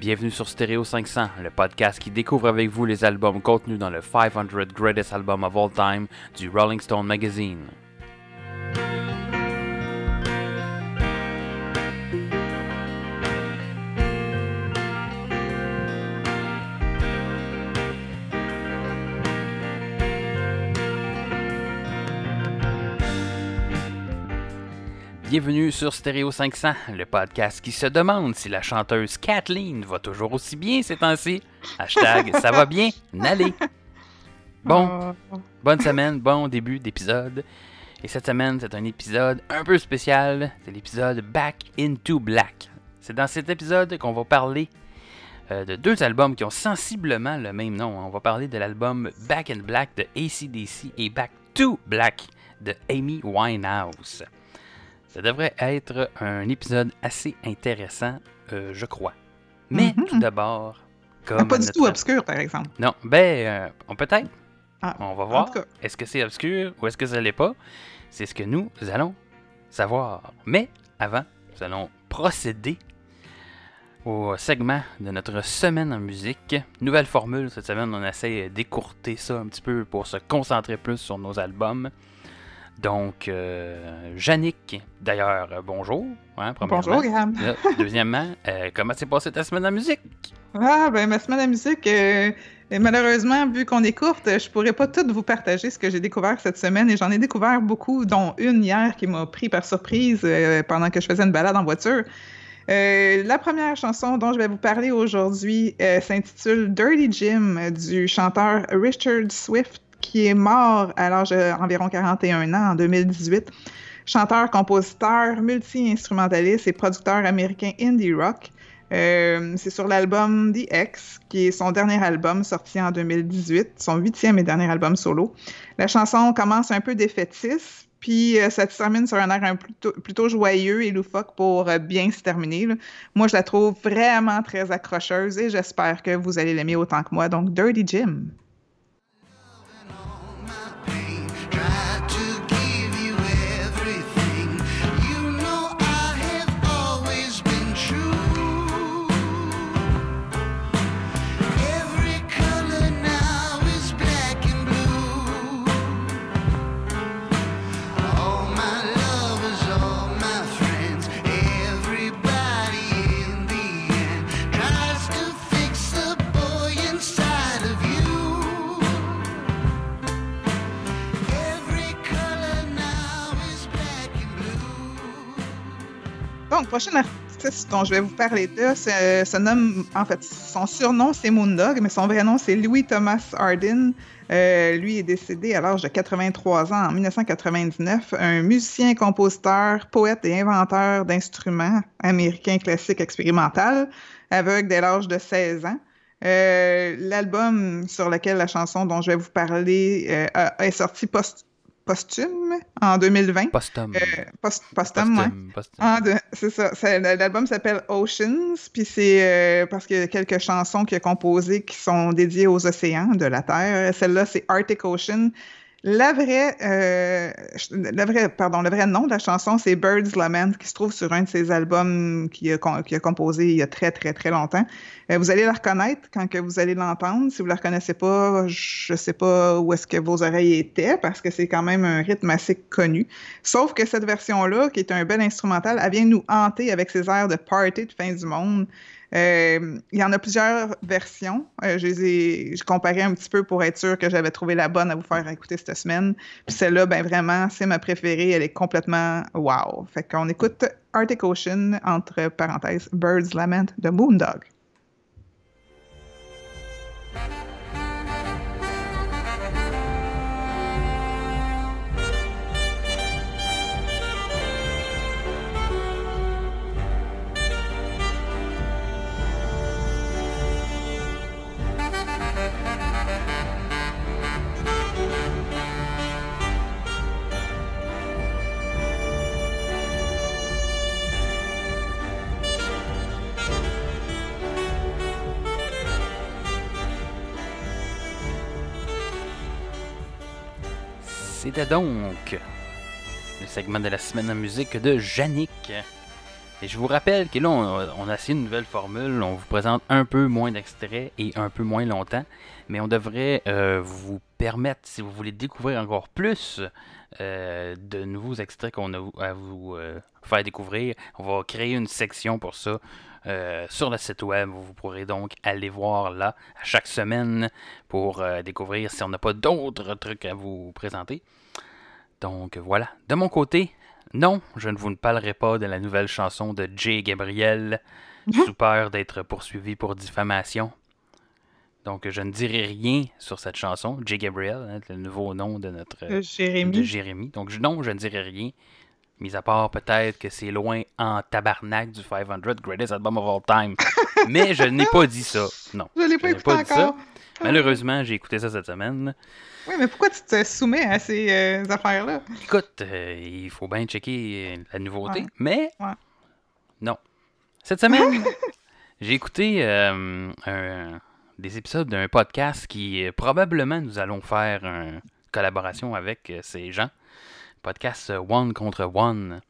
Bienvenue sur Stereo 500, le podcast qui découvre avec vous les albums contenus dans le 500 Greatest Albums of All Time du Rolling Stone Magazine. Bienvenue sur Stereo 500, le podcast qui se demande si la chanteuse Kathleen va toujours aussi bien ces temps-ci. Hashtag ça va bien, n'allez. Bon, bonne semaine, bon début d'épisode. Et cette semaine, c'est un épisode un peu spécial. C'est l'épisode Back into Black. C'est dans cet épisode qu'on va parler euh, de deux albums qui ont sensiblement le même nom. On va parler de l'album Back in Black de ACDC et Back to Black de Amy Winehouse. Ça devrait être un épisode assez intéressant, euh, je crois. Mais Mhm. tout d'abord, Ah, comme. pas du notre- tout obscur, par exemple. Non, ben, euh, on peut-être. Ah, On va voir. Est-ce que c'est obscur ou est-ce que ça l'est pas? C'est ce que nous allons savoir. Mais avant, nous allons procéder au segment de notre semaine en musique. Nouvelle formule cette semaine, on essaie d'écourter ça un petit peu pour se concentrer plus sur nos albums. Donc, euh, Yannick, d'ailleurs, euh, bonjour. hein. Bonjour, Graham. Là, deuxièmement, euh, comment s'est passée ta semaine en musique? Ah, ben, ma semaine de musique, euh, et malheureusement, vu qu'on est courte, je pourrais pas tout vous partager ce que j'ai découvert cette semaine et j'en ai découvert beaucoup, dont une hier qui m'a pris par surprise euh, pendant que je faisais une balade en voiture. Euh, la première chanson dont je vais vous parler aujourd'hui euh, s'intitule Dirty Jim euh, du chanteur Richard Swift qui est mort à l'âge d'environ 41 ans en 2018. Chanteur, compositeur, multi-instrumentaliste et producteur américain indie rock. Euh, c'est sur l'album The X, qui est son dernier album sorti en 2018, son huitième et dernier album solo. La chanson commence un peu défaitiste, puis euh, ça se termine sur un air plutôt, joyeux et loufoque pour euh, bien se terminer. Moi, je la trouve vraiment très accrocheuse et j'espère que vous allez l'aimer autant que moi. Donc, Dirty Jim. Donc, prochain artiste dont je vais vous parler de se, nomme, en fait, son surnom c'est Moondog, mais son vrai nom c'est Louis Thomas Hardin. Euh, lui est décédé à l'âge de 83 ans en 1999. Un musicien, compositeur, poète et inventeur d'instruments américains classiques expérimental, aveugle dès l'âge de 16 ans. Euh, L'album sur lequel la chanson dont je vais vous parler euh, est sorti post- posthume en 2020. Postum. Euh, post- ouais. Postum, c'est ça. L'album s'appelle Oceans, puis c'est euh, parce qu'il y a quelques chansons qu'il a composées qui sont dédiées aux océans de la Terre. Celle-là, c'est Arctic Ocean. La vraie, euh, la vraie, pardon, le vrai nom de la chanson, c'est Bird's Lament, qui se trouve sur un de ses albums qu'il a, composé il y a très, très, très longtemps. Euh, vous allez la reconnaître quand que vous allez l'entendre. Si vous la reconnaissez pas, je sais pas où est-ce que vos oreilles étaient, parce que c'est quand même un rythme assez connu. Sauf que cette version-là, qui est un bel instrumental, elle vient nous hanter avec ses airs de party de fin du monde. Euh, il y en a plusieurs versions. Euh, je les ai je comparais un petit peu pour être sûr que j'avais trouvé la bonne à vous faire écouter cette semaine. Puis celle-là, ben vraiment, c'est ma préférée. Elle est complètement wow. Fait qu'on écoute Arctic Ocean, entre parenthèses, Bird's Lament de Moondog. Donc le segment de la semaine en musique de Yannick. Et je vous rappelle que là, on, a essayé une nouvelle formule. On vous présente un peu moins d'extraits et un peu moins longtemps. Mais on devrait euh, vous permettre, si vous voulez découvrir encore plus euh, de nouveaux extraits qu'on a à vous euh, faire découvrir, on va créer une section pour ça. sur le site web, vous pourrez donc aller voir là à chaque semaine pour découvrir si on n'a pas d'autres trucs à vous présenter. Donc voilà. De mon côté, non, je ne vous ne parlerai pas de la nouvelle chanson de Jay Gabriel, sous peur d'être poursuivi pour diffamation. Donc je ne dirai rien sur cette chanson, Jay Gabriel, hein, le nouveau nom de notre Euh, de Jérémy. Jérémy. Donc non, je ne dirai rien. Mis à part peut-être que c'est loin en tabarnak du 500 Greatest Album of All Time. Mais je n'ai pas dit ça. Non. Je l'ai pas écouté dit ça. Encore. Malheureusement, j'ai écouté ça cette semaine. Oui, mais pourquoi tu te soumets à ces euh, affaires-là? Écoute, euh, il faut bien checker euh, la nouveauté, Ouais. mais Ouais. non. Cette semaine, j'ai écouté euh, un- des épisodes d'un podcast qui probablement nous allons faire une collaboration avec ces gens. Podcast One contre One.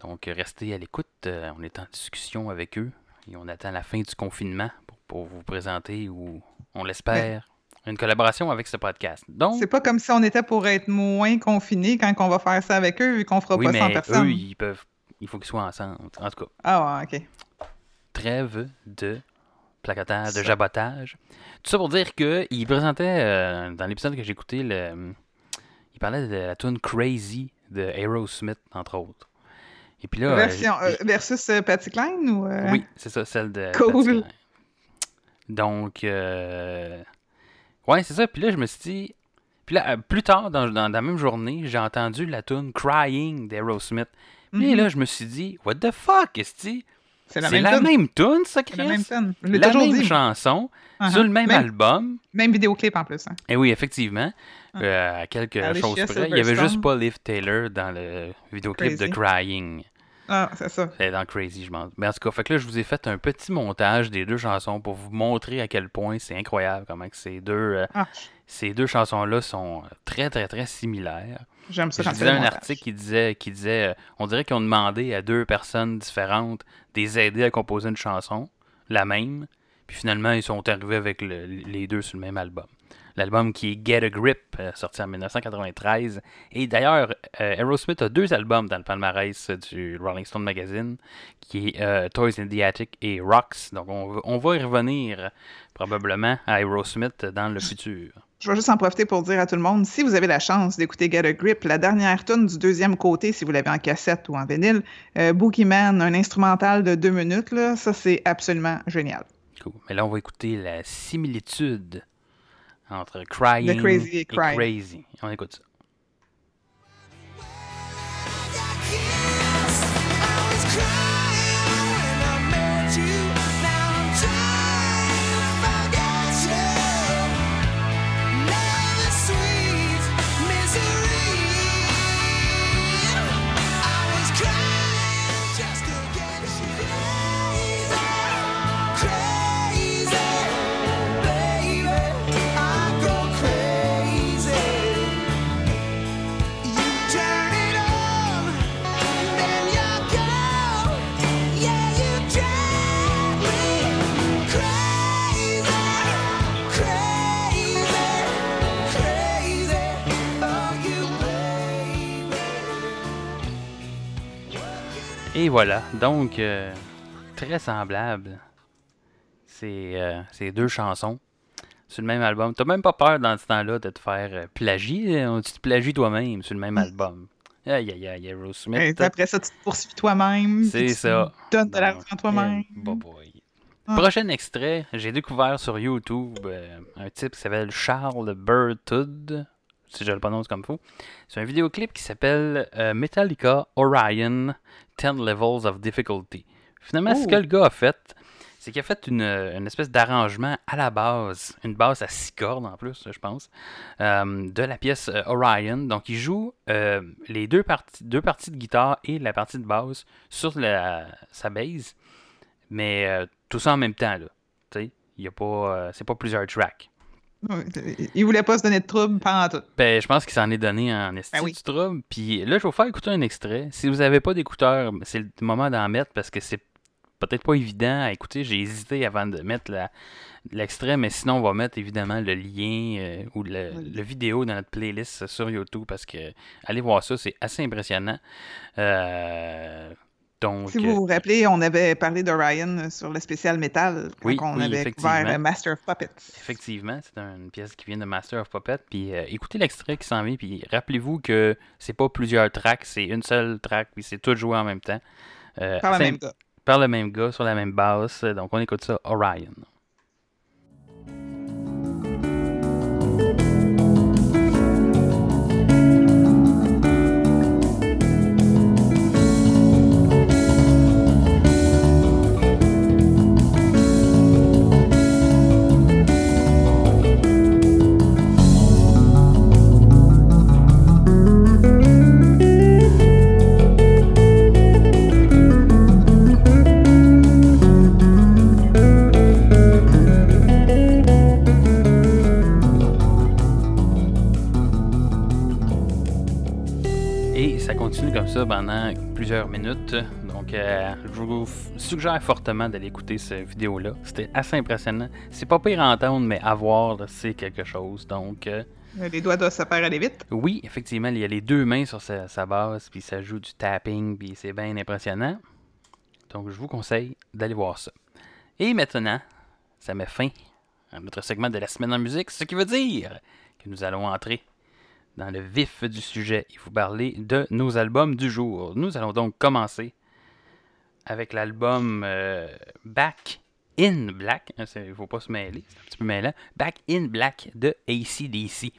Donc, restez à l'écoute. on est en discussion avec eux et on attend la fin du confinement pour, vous présenter ou, on l'espère, une collaboration avec ce podcast. Donc, C'est pas comme si on était pour être moins confinés quand on va faire ça avec eux, vu qu'on fera oui, pas 100 mais personnes. eux, ils peuvent. Il faut qu'ils soient ensemble. En tout cas, Ah, ouais, ok. trêve de placotage, de jabotage. Tout ça pour dire qu'il présentait, euh, dans l'épisode que j'ai écouté, le, il parlait de la tune Crazy de Aerosmith, entre autres. Et puis là. euh, Version, j'ai- euh, versus euh, Patty Klein ou. euh, Oui, c'est ça, celle de. Cool. Patty Klein. Donc, euh, ouais, c'est ça. Puis là, je me suis dit. Puis là, euh, plus tard, dans, dans la même journée, j'ai entendu la tune Crying d'Aerosmith. Puis Mhm. là, je me suis dit, what the fuck, est-ce C'est la C'est même la tune. même tune, ça, C'est la même Chris? tune. La même dit. chanson, Uh-huh. sur le même, Même- album. Même vidéoclip en plus. Hein. Et oui, effectivement, Ah. euh, à quelques Alicia choses près. Il y avait juste pas Liv Taylor dans le vidéoclip de. Crying. Ah, c'est ça. C'est dans Crazy, je pense. Mais en tout cas, fait que là, je vous ai fait un petit montage des deux chansons pour vous montrer à quel point c'est incroyable comment que ces deux, euh, Ah. ces deux chansons-là sont très, très, très similaires. J'aime ça Je lisais un montage. article qui disait, qui disait euh, on dirait qu'ils ont demandé à deux personnes différentes de les aider à composer une chanson, la même, puis finalement ils sont arrivés avec le- les deux sur le même album. L'album qui est Get a Grip, euh, sorti en 1993. Et d'ailleurs, euh, Aerosmith a deux albums dans le palmarès du Rolling Stone Magazine, qui est euh, Toys in the Attic et Rocks. Donc on, va- on va y revenir probablement à Aerosmith dans le futur. Je vais juste en profiter pour dire à tout le monde, si vous avez la chance d'écouter Get a Grip, la dernière tune du deuxième côté, si vous l'avez en cassette ou en vinyle, euh, Boogeyman, un instrumental de deux minutes, là, ça c'est absolument génial. Cool. Mais là, on va écouter la similitude entre Crying De Crazy et Crying. Crazy. On écoute ça. Et voilà. Donc, euh, très semblable. C'est euh, ces deux chansons sur le même album. T'as même pas peur dans ce temps-là de te faire euh, plagier. hein? Tu te plagies toi-même sur le même album. Aïe, aïe, aïe, Aerosmith. Et après ça, tu te poursuis toi-même. C'est tu ça. donnes de l'argent toi-même. eh, bah boy. Ah. Prochain extrait, j'ai découvert sur YouTube un type qui s'appelle Charles Burtud, si je le prononce comme faux. C'est un vidéoclip qui s'appelle euh, Metallica Orion 10 Levels of Difficulty. Finalement, ce que le gars a fait, c'est qu'il a fait une, une espèce d'arrangement à la base, une basse à six cordes en plus, je pense, euh, de la pièce euh, Orion. Donc, il joue euh, les deux parties, deux parties de guitare et la partie de basse sur la, sa base, mais euh, tout ça en même temps, là. Tu sais, il y a pas, euh, c'est pas plusieurs tracks. Il voulait pas se donner de trouble pendant tout. Ben, je pense qu'il s'en est donné en esti Ben oui. du trouble. Puis là, je vais vous faire écouter un extrait. Si vous n'avez pas d'écouteurs, c'est le moment d'en mettre parce que c'est peut-être pas évident à écouter. J'ai hésité avant de mettre l'extrait, mais sinon, on va mettre évidemment le lien euh, ou le, Oui. le vidéo dans notre playlist sur YouTube parce que allez voir ça, c'est assez impressionnant. Euh, donc, Si vous vous rappelez, on avait parlé d'Orion sur le spécial métal quand Oui, on oui, avait couvert euh, Master of Puppets. Effectivement, c'est une pièce qui vient de Master of Puppet. Puis euh, écoutez l'extrait qui s'en vient. Puis rappelez-vous que c'est pas plusieurs tracks, c'est une seule track. Puis c'est tout joué en même temps. Euh, Par le même gars. par le même gars, sur la même basse. Donc on écoute ça, Orion. Minutes. Donc, euh, je vous suggère fortement d'aller écouter cette vidéo-là. C'était assez impressionnant. C'est pas pire à entendre, mais à voir, c'est quelque chose. Donc, euh, Les doigts doivent se faire aller vite. oui, effectivement, il y a les deux mains sur sa, sa base, puis ça joue du tapping, puis c'est bien impressionnant. Donc, je vous conseille d'aller voir ça. Et maintenant, ça met fin à notre segment de la semaine en musique, ce qui veut dire que nous allons entrer dans le vif du sujet et vous parler de nos albums du jour. Nous allons donc commencer avec l'album euh, Back in Black. Il ne faut pas se mêler, c'est un petit peu mêlant. Back in Black de ACDC.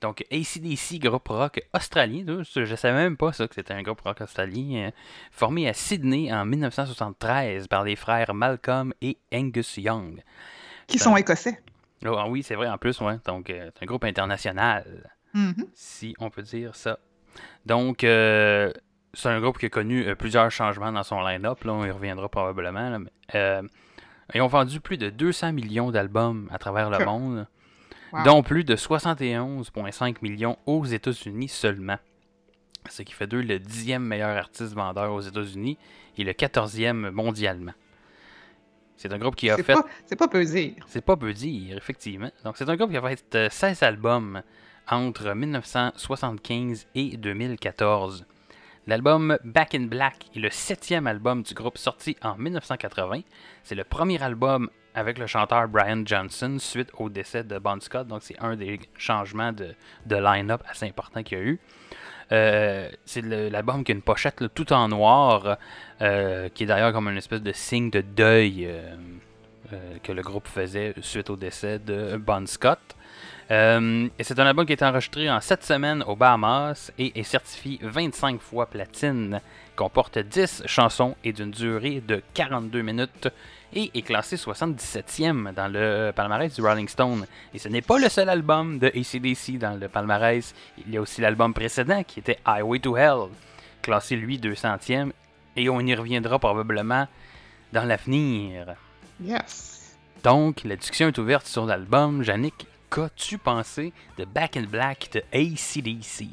Donc, ACDC, groupe rock australien. Je ne savais même pas ça que c'était un groupe rock australien. euh, formé à Sydney en 1973 par les frères Malcolm et Angus Young. Qui sont écossais. Ah oui, c'est vrai en plus, ouais. Donc, euh, c'est un groupe international Mhm. si on peut dire ça. Donc, euh, c'est un groupe qui a connu euh, plusieurs changements dans son line-up. Là, on y reviendra probablement. là, mais, euh, ils ont vendu plus de 200 millions d'albums à travers le monde, Wow. dont plus de 71,5 millions aux États-Unis seulement. Ce qui fait d'eux le dixième meilleur artiste vendeur aux États-Unis et le quatorzième mondialement. C'est un groupe qui a fait c'est pas peu dire. c'est pas peu dire, effectivement. Donc, c'est un groupe qui a fait euh, 16 albums entre 1975 et 2014. L'album Back in Black est le septième album du groupe sorti en 1980. C'est le premier album avec le chanteur Brian Johnson suite au décès de Bon Scott. Donc, c'est un des changements de, line-up assez important qu'il y a eu. Euh, c'est l'album qui a une pochette tout en noir, euh, qui est d'ailleurs comme une espèce de signe de deuil euh, que le groupe faisait suite au décès de Bon Scott. Euh, et c'est un album qui a été enregistré en 7 semaines aux Bahamas et est certifié 25 fois platine, comporte 10 chansons et d'une durée de 42 minutes et est classé 77e dans le palmarès du Rolling Stone. Et ce n'est pas le seul album de ACDC dans le palmarès, il y a aussi l'album précédent qui était Highway to Hell, classé lui 200e et on y reviendra probablement dans l'avenir. Yes. Donc, la discussion est ouverte sur l'album. Yannick, qu'as-tu pensé de Back in Black de ACDC?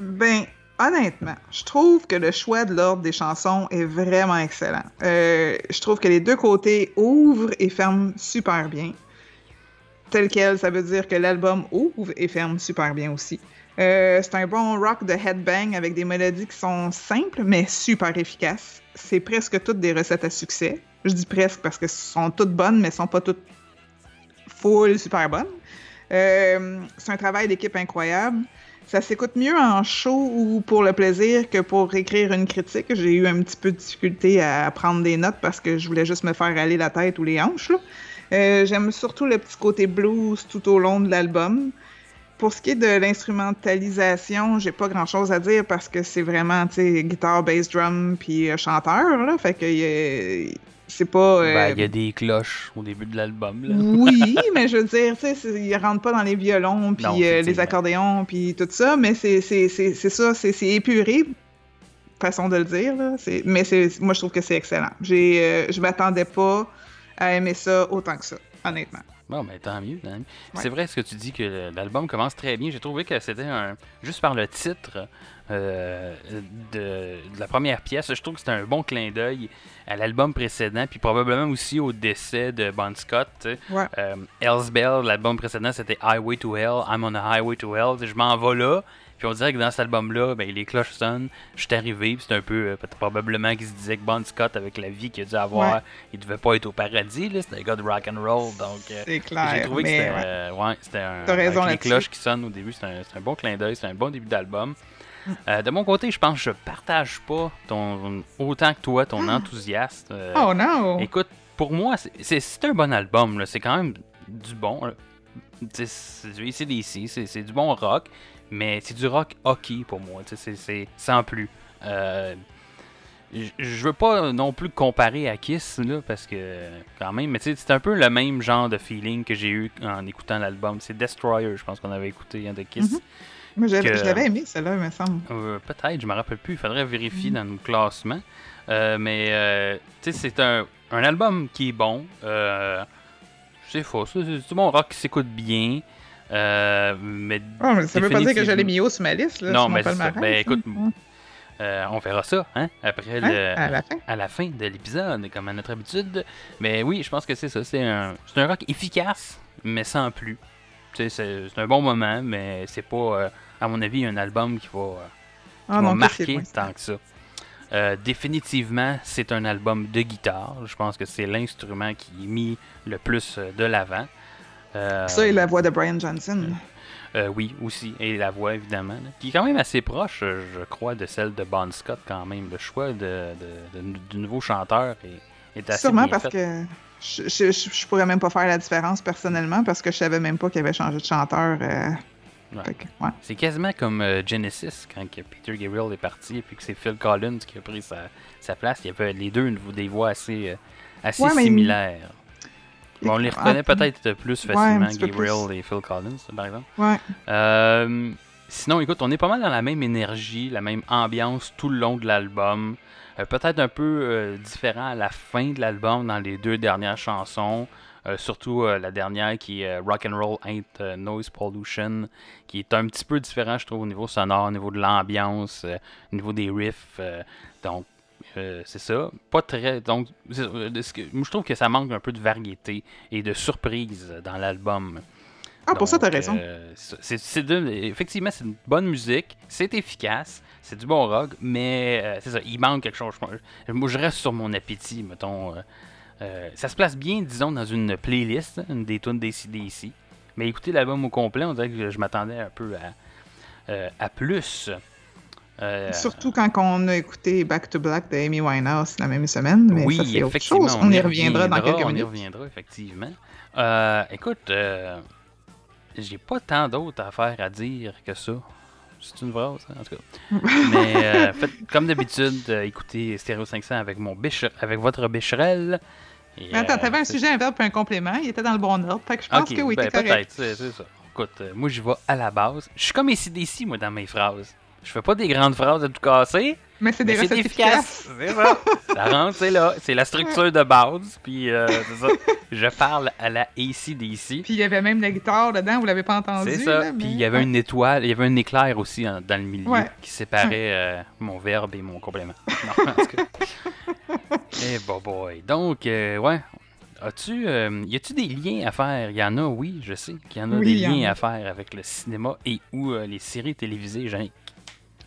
Ben, honnêtement, je trouve que le choix de l'ordre des chansons est vraiment excellent. Euh, je trouve que les deux côtés ouvrent et ferment super bien. Tel quel, ça veut dire que l'album ouvre et ferme super bien aussi. Euh, c'est un bon rock de headbang avec des mélodies qui sont simples mais super efficaces. C'est presque toutes des recettes à succès. Je dis presque parce que sont toutes bonnes mais sont pas toutes full super bonnes. Euh, c'est un travail d'équipe incroyable. Ça s'écoute mieux en show ou pour le plaisir que pour écrire une critique. J'ai eu un petit peu de difficulté à prendre des notes parce que je voulais juste me faire aller la tête ou les hanches. Euh, J'aime surtout le petit côté blues tout au long de l'album. Pour ce qui est de l'instrumentalisation, j'ai pas grand chose à dire parce que c'est vraiment, guitare, bass, drum, puis euh, chanteur, là. Fait que c'est pas. euh, Ben, il y a des cloches au début de l'album. là. oui, mais je veux dire, tu sais, ils rentrent pas dans les violons, puis euh, les accordéons, puis tout ça, mais c'est c'est- c'est- c'est ça, c'est épuré, façon de le dire, là. C'est- Mais c'est moi, je trouve que c'est excellent. J'ai, euh, je m'attendais pas à aimer ça autant que ça, honnêtement. Bon, ben tant mieux. tant mieux. C'est vrai ce que tu dis que l'album commence très bien. J'ai trouvé que c'était un. Juste par le titre euh, de, de la première pièce, je trouve que c'était un bon clin d'œil à l'album précédent, puis probablement aussi au décès de Bon Scott. Ouais. Euh, Hell's Bell, l'album précédent, c'était Highway to Hell, I'm on a Highway to Hell. Je m'en vais là. Puis on dirait que dans cet album-là, ben, les cloches sonnent. Je suis arrivé, puis c'est un peu euh, probablement qu'il se disait que Bon Scott, avec la vie qu'il a dû avoir, Ouais. il devait pas être au paradis. C'était un gars de rock and roll, donc euh, C'est j'ai trouvé que c'était ouais. euh, ouais, un. Raison avec les cloches qui sonnent au début, c'est un, c'est un bon clin d'œil, c'est un bon début d'album. Euh, de mon côté, je pense que je partage pas ton autant que toi ton enthousiasme. euh, Oh non! Écoute, pour moi, c'est- un bon album. C'est quand même du bon. C'est du ACDC, c'est du bon rock, mais c'est du rock hockey pour moi. C'est sans plus. Euh, je- veux pas non plus comparer à Kiss, là, parce que quand même, mais c'est un peu le même genre de feeling que j'ai eu en écoutant l'album. C'est Destroyer, je pense qu'on avait écouté hein, de Kiss. Mhm. Moi, que- je l'avais aimé, celle-là, il me semble. Euh, Peut-être, je me rappelle plus. Il faudrait vérifier dans nos classements. Euh, mais, euh, tu sais, c'est un, un album qui est bon. C'est faux. C'est du bon rock qui s'écoute bien. Mais Oh, mais ça veut pas dire que je l'ai mis haut sur ma liste. Là, Non, mais ça. Ben, hein. écoute, euh, on verra ça hein, après Hein, le, à la fin. à la fin de l'épisode, comme à notre habitude. Mais oui, je pense que c'est ça. C'est un, c'est un rock efficace, mais sans plus. C'est un bon moment, mais c'est pas, euh, à mon avis, un album qui va. euh, Ah qui non, m'a que c'est marqué loin, ça. tant que ça. Euh, définitivement, c'est un album de guitare. Je pense que c'est l'instrument qui est mis le plus de l'avant. Ça et la voix de Brian Johnson. oui, aussi. Et la voix, évidemment. là, qui est quand même assez proche, je crois, de celle de Bon Scott, quand même. Le choix de, de- de- du nouveau chanteur est, est assez Sûrement bien parce fait. que je, je, pourrais même pas faire la différence personnellement parce que je savais même pas qu'il avait changé de chanteur. euh, Ouais. ouais. C'est quasiment comme euh, Genesis, quand que Peter Gabriel est parti, et puis que c'est Phil Collins qui a pris sa, sa place. Il y avait les deux des voix assez, euh, assez Ouais, similaires. Bon, on les Ah, reconnaît peut-être plus facilement, Gabriel plus. et Phil Collins, par exemple. Sinon, écoute, on est pas mal dans la même énergie, la même ambiance tout le long de l'album. Euh, Peut-être un peu euh, différent à la fin de l'album dans les deux dernières chansons. Euh, surtout la dernière qui est euh, Rock and Roll Ain't Noise Pollution, qui est un petit peu différent, je trouve, au niveau sonore, au niveau de l'ambiance, au niveau des riffs. donc, c'est ça. Pas très. Donc, je trouve que ça manque un peu de variété et de surprise dans l'album. Ah, pour ça, t'as raison. euh, c'est, c'est de- effectivement, c'est une bonne musique, c'est efficace, c'est du bon rock, mais euh, c'est ça, il manque quelque chose. Je- Moi, je reste sur mon appétit, mettons. euh, euh, ça se place bien, disons, dans une playlist, hein, une des tunes d'ACDC. Mais écouter l'album au complet, on dirait que je m'attendais un peu à, à plus. Surtout quand on a écouté Back to Black de Amy Winehouse la même semaine. Mais oui, ça, c'est autre effectivement. chose. On, y reviendra dans quelques On y minutes. reviendra, effectivement. Écoute, j'ai pas tant d'autres affaires à dire que ça. C'est une phrase, hein, en tout cas. Mais euh, faites, comme d'habitude, euh, écoutez Stereo 500 avec, mon biche, avec votre bicherelle. Et, Mais attends, euh, t'avais un sujet, un verbe puis un complément. Il était dans le bon ordre. Fait que je pense que oui, ben, t'es correct. peut-être, c'est ça. Écoute, euh, moi, je vais à la base. Je suis comme ici moi, dans mes phrases. Je fais pas des grandes phrases à tout casser. Mais c'est des recettes efficace. efficaces. C'est ça. Ça rentre, c'est là. C'est la structure de base. Puis, euh, c'est ça. Je parle à la ACDC. Puis il y avait même la guitare dedans, vous l'avez pas entendu. C'est ça. là, Puis il y avait une étoile, il y avait un éclair aussi dans le milieu Ouais. qui séparait euh, mon verbe et mon complément. Non, en tout cas. Eh bon boy. Donc, euh, ouais. As-tu, euh, y a-tu des liens à faire? Il y en a, oui, je sais qu'il y en a Oui, des liens a. à faire avec le cinéma et ou euh, les séries télévisées, Jean.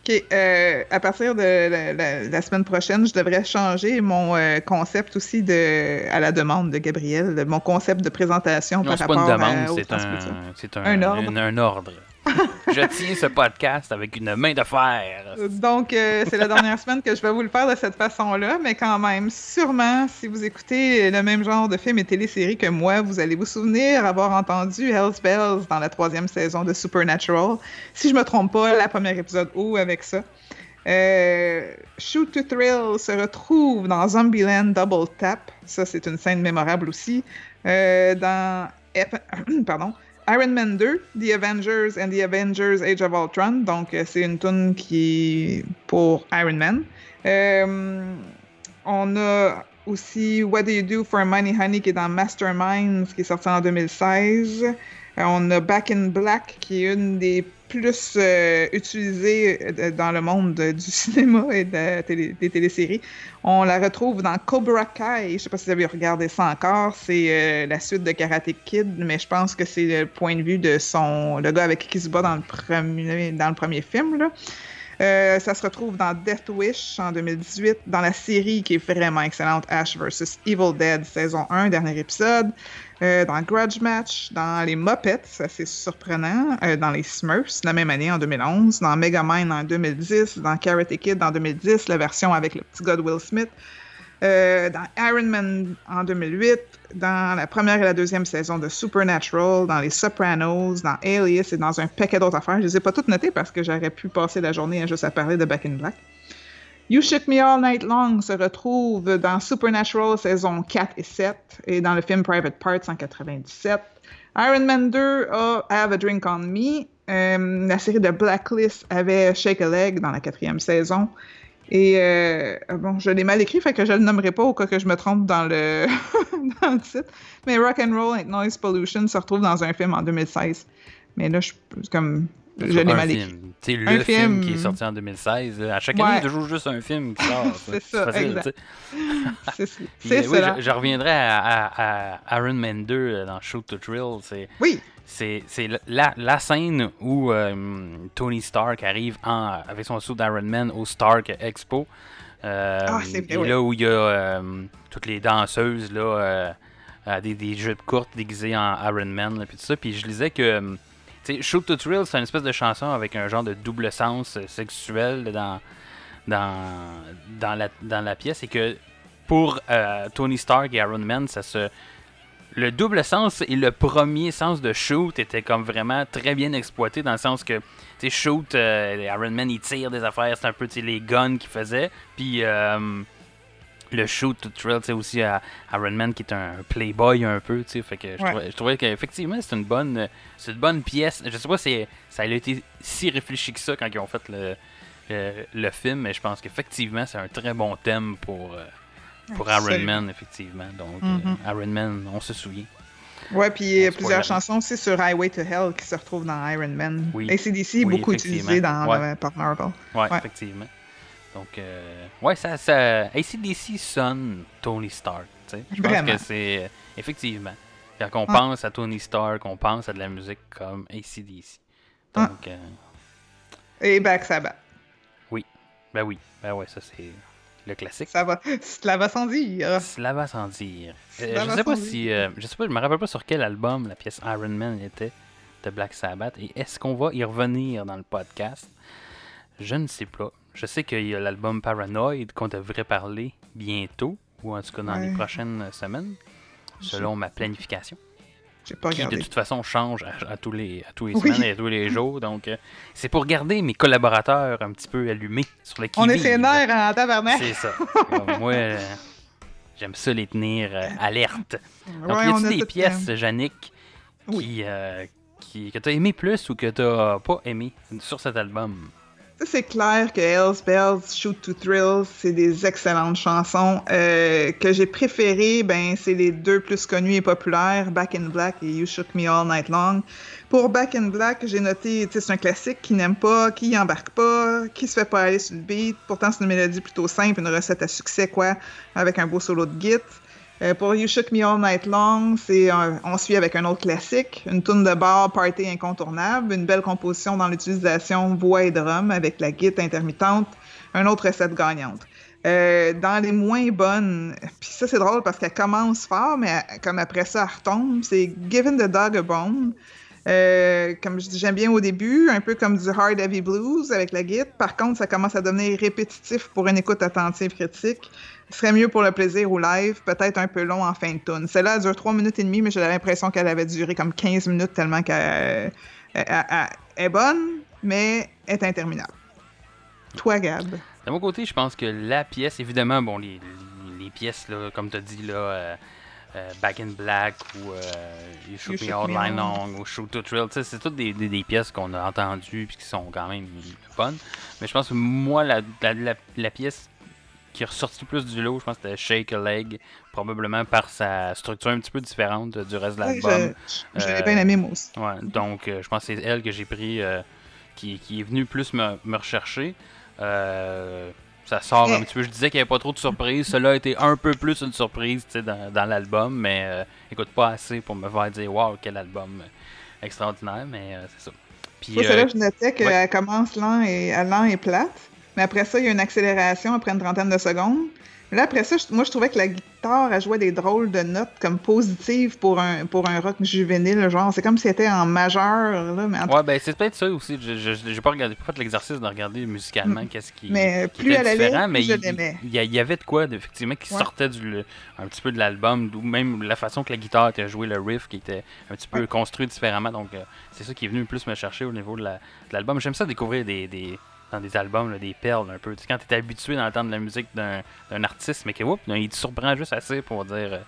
OK. euh, à partir de la, la- la semaine prochaine, je devrais changer mon euh, concept aussi de, à la demande de Gabriel, mon concept de présentation Non, par c'est pas rapport une à, demande, au c'est un, transmission. c'est un, Un ordre. un- un ordre. je tiens ce podcast avec une main de fer. Donc, euh, c'est la dernière semaine que je vais vous le faire de cette façon-là, mais quand même, sûrement, si vous écoutez le même genre de films et téléséries que moi, vous allez vous souvenir avoir entendu Hell's Bells dans la troisième saison de Supernatural. Si je me trompe pas, la première épisode ou avec ça. Euh, Shoot to Thrill se retrouve dans Zombieland Double Tap. Ça, c'est une scène mémorable aussi. Euh, dans Pardon. Iron Man 2, The Avengers and the Avengers Age of Ultron. Donc, euh, c'est une tune qui pour Iron Man. Euh, on a aussi What Do You Do for Money Honey qui est dans Masterminds qui est sorti en 2016. Euh, on a Back in Black qui est une des plus euh, utilisées euh, dans le monde du cinéma et des téléséries. On la retrouve dans Cobra Kai. Je sais pas si vous avez regardé ça encore. C'est euh, la suite de Karate Kid, mais je pense que c'est le point de vue de son le gars avec qui se bat dans le premier dans le premier film ça se retrouve dans Death Wish en 2018, dans la série qui est vraiment excellente, Ash vs. Evil Dead, saison 1, dernier épisode, euh, dans Grudge Match, dans les Muppets, c'est surprenant, euh, dans les Smurfs, la même année en 2011, dans Megamind en 2010, dans Karate Kid en 2010, la version avec le petit de Will Smith, euh, dans Iron Man en 2008, dans la première et la deuxième saison de Supernatural, dans Les Sopranos, dans Alias et dans un paquet d'autres affaires. Je les ai pas toutes notées parce que j'aurais pu passer la journée à juste à parler de Back in Black. You Shook Me All Night Long se retrouve dans Supernatural saison 4 et 7 et dans le film Private Parts en 97. Iron Man 2 a Have a Drink on Me. Euh, la série de Blacklist avait Shake a Leg dans la quatrième saison. Et euh, bon, je l'ai mal écrit, fait que je le nommerai pas au cas que je me trompe dans le, dans le titre. Mais Rock and Roll and Noise Pollution se retrouve dans un film en 2016. Mais là, je comme je l'ai mal écrit. Un le film, film. qui est sorti en 2016. là. À chaque année, il y a toujours juste un film qui sort. C'est ça. C'est c'est euh, oui, je, je reviendrai à, à- à Iron Man 2 euh, dans Shoot to Thrill. C'est Oui, c'est c'est la, la scène où euh, Tony Stark arrive en, avec son suit d'Iron Man au Stark Expo. Euh, Ah, c'est et oui. là où il y a euh, toutes les danseuses là, euh, à des, des jupes courtes déguisées en Iron Man, là, puis tout ça. Puis je lisais que Shoot to Thrill, c'est une espèce de chanson avec un genre de double sens euh, sexuel dans, dans, dans, la, dans la pièce. Et que pour euh, Tony Stark et Iron Man, ça se. Le double sens et le premier sens de shoot était comme vraiment très bien exploité dans le sens que, shoot, euh, Iron Man il tire des affaires, c'est un peu les guns qu'il faisait. Puis euh, le shoot to thrill, tu sais, aussi à Iron Man qui est un playboy un peu, tu sais. Fait que je Ouais. trouvais, je trouvais qu'effectivement c'est une bonne, euh, c'est une bonne pièce. Je sais pas si ça a été si réfléchi que ça quand ils ont fait le, le, le film, mais je pense qu'effectivement c'est un très bon thème pour. euh, pour Iron. Man, effectivement. Donc, euh, Iron Man, on se souvient. Ouais, puis il y a plusieurs chansons aussi sur Highway to Hell qui se retrouvent dans Iron Man. Oui. ACDC est Oui, beaucoup utilisé dans, Ouais. par Marvel. Ouais, Ouais. effectivement. Donc, euh, ouais, ça, ça. ACDC sonne Tony Stark. Je pense que c'est. euh, Effectivement. Quand on Ah. pense à Tony Stark, on pense à de la musique comme ACDC. Ah. Donc, euh, Et Black Sabbath. ben oui. Ben ouais, ça c'est le classique. Ça va, cela va sans dire. Cela va sans dire. Euh, je sais pas si. euh, je sais pas, je me rappelle pas sur quel album la pièce Iron Man était de Black Sabbath. Et est-ce qu'on va y revenir dans le podcast? Je ne sais pas. Je sais qu'il y a l'album Paranoid qu'on devrait parler bientôt, ou en tout cas dans les prochaines semaines, selon ma planification. Pas Qui de toute façon change à, à tous les, à tous les Oui. semaines et à tous les jours. Donc, euh, c'est pour garder mes collaborateurs un petit peu allumés sur le qui On est nerfs en tabarnak. c'est ça. Moi, euh, j'aime ça les tenir euh, alertes. Donc, Ouais, y on a-t-il a des pièces, Yannick, Oui. qui, euh, qui, que tu as aimé plus ou que tu pas aimé sur cet album? C'est clair que Hells Bells, Shoot to Thrill, c'est des excellentes chansons. Euh, que j'ai préférées, ben, c'est les deux plus connues et populaires, Back in Black et You Shook Me All Night Long. Pour Back in Black, j'ai noté, c'est un classique qui n'aime pas, qui embarque pas, qui se fait pas aller sur le beat. Pourtant, c'est une mélodie plutôt simple, une recette à succès, quoi, avec un beau solo de git. Euh, pour You Shook Me All Night Long, c'est un- on suit avec un autre classique, une tune de bar party incontournable, une belle composition dans l'utilisation voix et drum avec la guitare intermittente, une autre recette gagnante. Euh, dans les moins bonnes, puis ça c'est drôle parce qu'elle commence fort, mais comme après ça elle retombe, c'est Giving the Dog a Bone. Euh, comme je j'aime bien au début, un peu comme du hard heavy blues avec la guitare. Par contre, ça commence à devenir répétitif pour une écoute attentive critique. Ce serait mieux pour le plaisir au live, peut-être un peu long en fin de tune. Celle-là elle dure 3 minutes et demie, mais j'ai l'impression qu'elle avait duré comme 15 minutes tellement qu'elle elle- elle- elle est bonne, mais est interminable. Toi, Gab? De mon côté, je pense que la pièce, évidemment, bon, les, les, les pièces, là, comme tu as dit, là, euh, euh, Back in Black ou euh, You Shoot You Me All All. Long ou Shoot to Thrill, c'est toutes des, des, des pièces qu'on a entendues puis qui sont quand même bonnes. Mais je pense que moi, la, la, la, la pièce qui est ressorti plus du lot, je pense que c'était Shake a Leg, probablement par sa structure un petit peu différente du reste de l'album. je- je l'ai bien aimé, moi aussi. Ouais, donc euh, je pense que c'est elle que j'ai pris, euh, qui, qui est venue plus me, me rechercher. Euh, ça sort un petit peu. Je disais qu'il n'y avait pas trop de surprises. Cela a été un peu plus une surprise dans, dans l'album, mais euh, écoute pas assez pour me faire dire Waouh, quel album extraordinaire, mais euh, c'est ça. Puis, Moi, c'est là que je notais qu'elle ouais. commence lent et, lent et plate. Mais après ça, il y a une accélération après une trentaine de secondes. Mais là, après ça, moi, je trouvais que la guitare, elle jouait des drôles de notes comme positives pour un, pour un rock juvénile. Genre, c'est comme si c'était en majeur, là, mais en Ouais, ben c'est peut-être ça aussi. Je- J'ai pas regardé, pas fait l'exercice de regarder musicalement qu'est-ce qui, Mais qui plus était différent, mais je il, l'aimais. il y, a- il y avait de quoi, effectivement, qui Ouais. sortait du, le- un petit peu de l'album, ou même la façon que la guitare était jouée, le riff qui était un petit peu Ouais. construit différemment. Donc, euh, c'est ça qui est venu plus me chercher au niveau de la- de l'album. J'aime ça découvrir des, des- dans des albums, là, des perles un peu. Tu sais, quand tu es habitué d'entendre la musique d'un artiste, mais que, whoop, il te surprend juste assez pour dire. euh,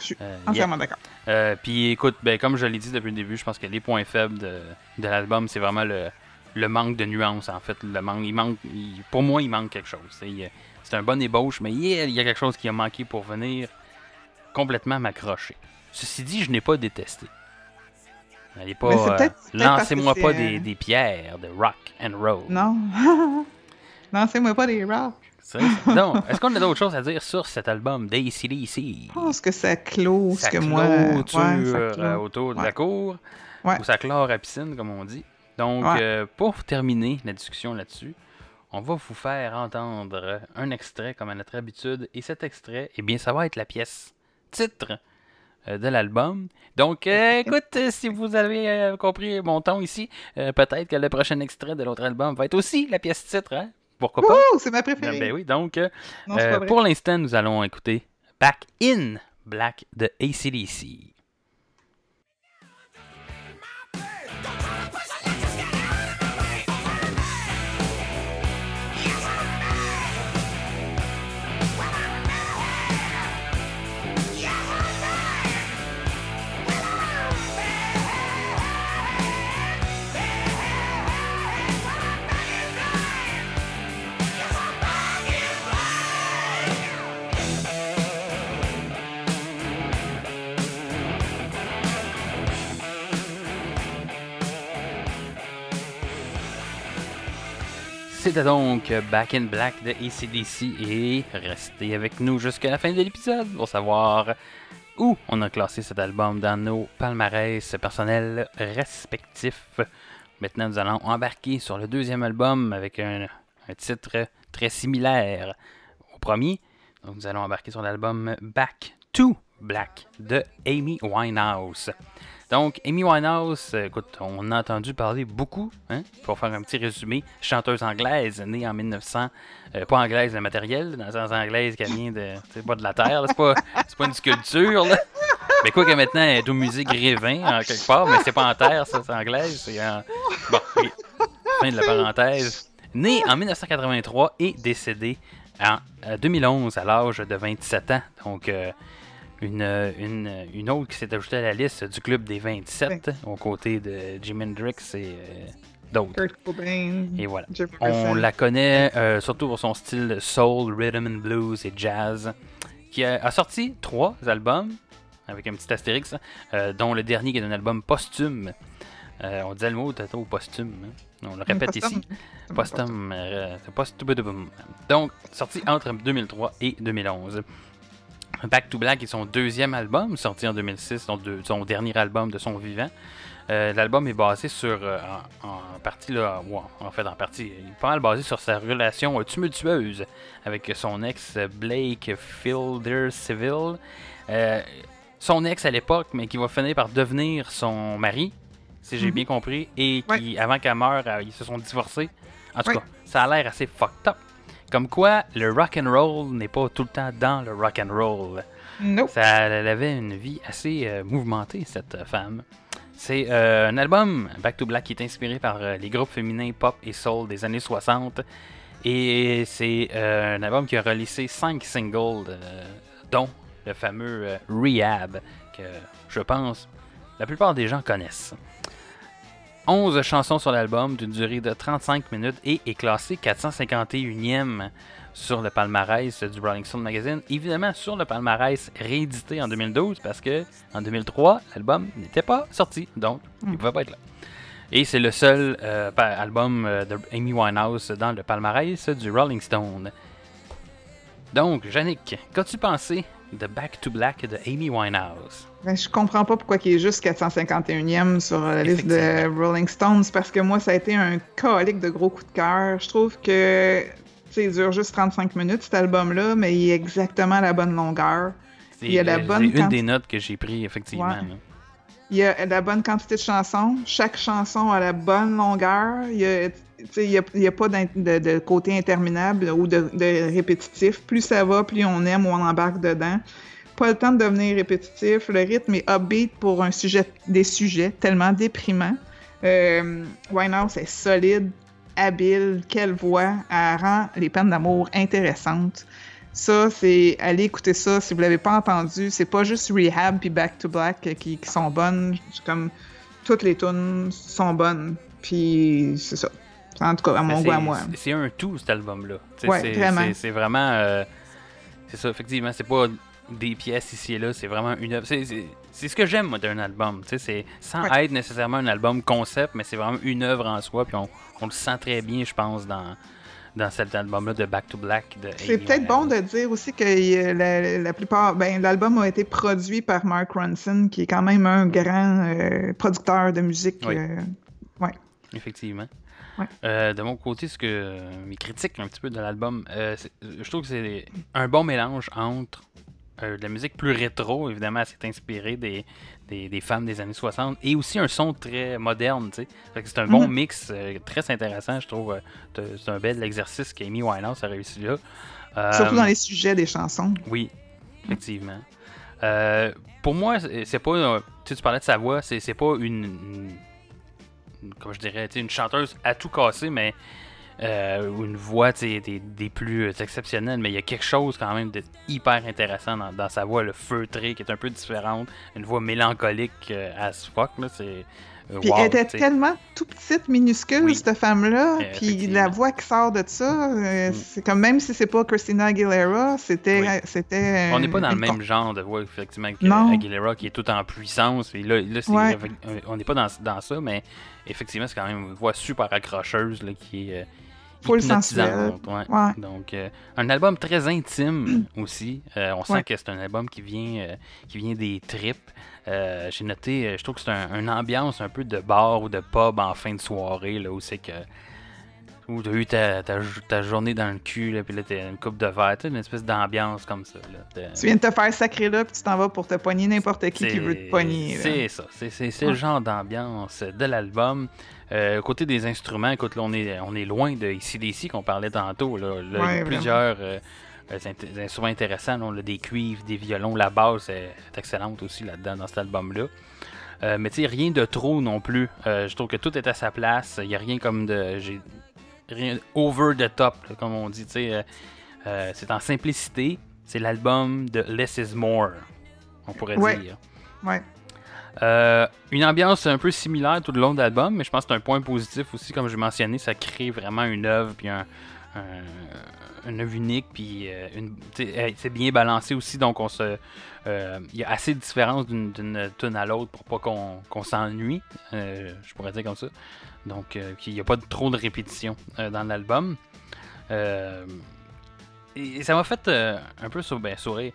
Je suis euh, yeah. entièrement d'accord. Euh, puis écoute, ben, comme je l'ai dit depuis le début, je pense que les points faibles de, de l'album, c'est vraiment le, le manque de nuances en fait. Le manque, il manque, il- pour moi, il manque quelque chose. C'est un bon ébauche, mais il y, a, il y a quelque chose qui a manqué pour venir complètement m'accrocher. Ceci dit, je n'ai pas détesté. Allez pas, euh, lancez-moi pas des, euh, des pierres de rock and roll. Non. Lancez-moi pas des rocks. C'est- Donc, est-ce qu'on a d'autres choses à dire sur cet album d'ACDC? Je pense que ça clôt ce ça que moi. clôture ouais, ça euh, clôt. autour de Ouais. la cour, Ouais. ou ça clore à piscine, comme on dit. Donc, euh, pour terminer la discussion là-dessus, on va vous faire entendre un extrait comme à notre habitude, et cet extrait, eh bien, ça va être la pièce titre euh, de l'album. Donc, euh, écoute, euh, si vous avez euh, compris mon ton ici, euh, peut-être que le prochain extrait de l'autre album va être aussi la pièce titre, hein? Pourquoi pas? C'est ma préférée. ben oui, donc, euh, Non, euh, pour l'instant, nous allons écouter Back in Black de ACDC. C'était donc Back in Black de ACDC et restez avec nous jusqu'à la fin de l'épisode pour savoir où on a classé cet album dans nos palmarès personnels respectifs. Maintenant, nous allons embarquer sur le deuxième album avec un, un titre très similaire au premier. Donc, nous allons embarquer sur l'album Back to Black de Amy Winehouse. Donc, Amy Winehouse, euh, écoute, on a entendu parler beaucoup, hein, pour faire un petit résumé, chanteuse anglaise, née en 1900, euh, pas anglaise le matériel, dans le sens anglaise qui vient de, c'est pas de la terre, c'est pas, pas une sculpture, là. Mais quoi que maintenant, elle est au musée Grévin, en quelque part, mais c'est pas en terre, ça, c'est anglaise, c'est en... Bon, fin de la parenthèse. Née en 1983 et décédée en euh, 2011 à l'âge de 27 ans, donc... euh, une, une, une autre qui s'est ajoutée à la liste du club des 27, aux côtés de Jimi Hendrix et euh, d'autres. Kurt Cobain. Et voilà. Jim On la connaît euh, surtout pour son style soul, rhythm and blues et jazz, qui a, a sorti trois albums, avec un petit astérix, euh, dont le dernier qui est un album posthume. Euh, on disait le mot tantôt posthume. hein. On le répète ici. Posthume. Euh, posthume. Donc, sorti entre 2003 et 2011. Back to Black est son deuxième album, sorti en 2006, son, deux- son dernier album de son vivant. Euh, L'album est basé sur, euh, en, en partie, là, ouais, en fait, en partie, il est pas mal basé sur sa relation euh, tumultueuse avec son ex Blake Fielder Civil. Euh, son ex à l'époque, mais qui va finir par devenir son mari, si j'ai Mhm. bien compris, et qui, avant qu'elle meure, ils se sont divorcés. En tout Ouais. cas, ça a l'air assez fucked up. Comme quoi, le rock and roll n'est pas tout le temps dans le rock and roll. Nope. Ça, elle avait une vie assez euh, mouvementée, cette euh, femme. C'est euh, un album, Back to Black, qui est inspiré par les groupes féminins pop et soul des années 60. Et c'est un album qui a releasé 5 singles, dont le fameux Rehab, que je pense la plupart des gens connaissent. 11 chansons sur l'album d'une durée de 35 minutes et est classé 451e sur le palmarès du Rolling Stone Magazine. Évidemment, sur le palmarès réédité en 2012 parce que en 2003, l'album n'était pas sorti, donc il ne pouvait pas être là. Et c'est le seul euh, album euh, de Amy Winehouse dans le palmarès du Rolling Stone. Donc, Yannick, qu'as-tu pensé de Back to Black de Amy Winehouse? Ben, je comprends pas pourquoi il est juste 451e sur la liste de. Rolling Stones parce que moi, ça a été un colique de gros coup de cœur. Je trouve que tu sais, il dure juste 35 minutes cet album-là, mais il est exactement à la bonne longueur. C'est Il y a la bonne une quanti- des notes que j'ai pris, effectivement. Ouais. Il y a la bonne quantité de chansons. Chaque chanson a la bonne longueur. Il y a, il y a, a pas de, côté interminable ou de, répétitif. Plus ça va, plus on aime ou on embarque dedans. Pas le temps de devenir répétitif. Le rythme est upbeat pour un sujet, des sujets tellement déprimants. Euh, Winehouse est solide, habile, quelle voix. Elle rend les peines d'amour intéressantes. Ça, c'est aller écouter ça si vous l'avez pas entendu. C'est pas juste Rehab puis Back to Black qui, qui sont bonnes. Comme toutes les tunes sont bonnes. Puis c'est ça. En tout cas, à mon goût à moi. c'est- un tout, cet album-là. Ouais, c'est- vraiment. c'est- vraiment. euh, c'est ça, effectivement. C'est pas des pièces ici et là. C'est vraiment une œuvre. C'est- ce que j'aime, moi, d'un album. C'est sans Ouais. être nécessairement un album concept, mais c'est vraiment une œuvre en soi. Puis on, on le sent très bien, je pense, dans, dans cet album-là de Back to Black. C'est peut-être bon de dire aussi que euh, la, la plupart, ben, l'album a été produit par Mark Ronson, qui est quand même un grand euh, producteur de musique. Oui. euh, Effectivement. Ouais. Euh, de mon côté, ce que mes critiques un petit peu de l'album, euh, je trouve que c'est un bon mélange entre euh, de la musique plus rétro, évidemment, c'est inspiré des, des, des femmes des années 60, et aussi un son très moderne, C'est un bon Mhm. mix, très intéressant, je trouve. C'est un bel exercice qu'Amy Winehouse a réussi là. Surtout dans les sujets des chansons. oui, effectivement. Pour moi, c'est pas. tu parlais de sa voix, c'est c'est pas une, une- Comment je dirais, une chanteuse à tout casser, mais. euh, une voix des, des plus exceptionnelles, mais il y a quelque chose quand même de hyper intéressant dans, dans sa voix, le feutré qui est un peu différente, une voix mélancolique euh, as fuck, là, c'est. Euh, Puis wow, elle était tellement tout petite, minuscule, Oui. cette femme-là. Euh, Puis la voix qui sort de ça, euh, Mm. c'est comme même si c'est pas Christina Aguilera, c'était. Oui. c'était On n'est pas dans le même genre de voix, effectivement, que Non. Aguilera, qui est tout en puissance. Et là, là Ouais. on n'est pas dans, dans ça, mais effectivement, c'est quand même une voix super accrocheuse là, qui est euh, Full ouais. Ouais. Donc, euh, un album très intime aussi. Euh, on sent Ouais. que c'est un album qui vient, euh, qui vient des tripes. Euh, J'ai noté, je trouve que c'est un, une ambiance un peu de bar ou de pub en fin de soirée, là, où c'est que. Où tu as eu ta, ta, ta journée dans le cul, là, puis là, t'as une coupe de verre, tu sais, une espèce d'ambiance comme ça. Là, Tu viens de te faire sacrer là, puis tu t'en vas pour te pogner n'importe qui qui veut te pogner. C'est ça. C'est Ouais. le genre d'ambiance de l'album. Euh, côté des instruments, écoute, là, on est, on est loin de ici qu'on parlait tantôt. Là. Là, il y a plusieurs euh, euh, instruments intéressants. là. On a des cuivres, des violons. La basse est, excellente aussi là-dedans, dans cet album-là. Euh, mais tu sais, rien de trop non plus. Je trouve que tout est à sa place. Il n'y a rien comme de. J'ai Rien over the top, là, comme on dit. euh, euh, c'est en simplicité. C'est l'album de Less is More, on pourrait Ouais. dire. Ouais. Euh, une ambiance un peu similaire tout le long de l'album, mais je pense que c'est un point positif aussi, comme je mentionné, ça crée vraiment une œuvre, puis un, un- une œuvre unique, puis une- c'est bien balancé aussi, donc on se, euh, il y a assez de différence d'une d'une tune à l'autre pour pas qu'on qu'on s'ennuie, euh, je pourrais dire comme ça. Donc, euh, qu'il n'y a pas de- trop de répétitions euh, dans l'album. Euh, et ça m'a fait un peu sou- ben, sourire.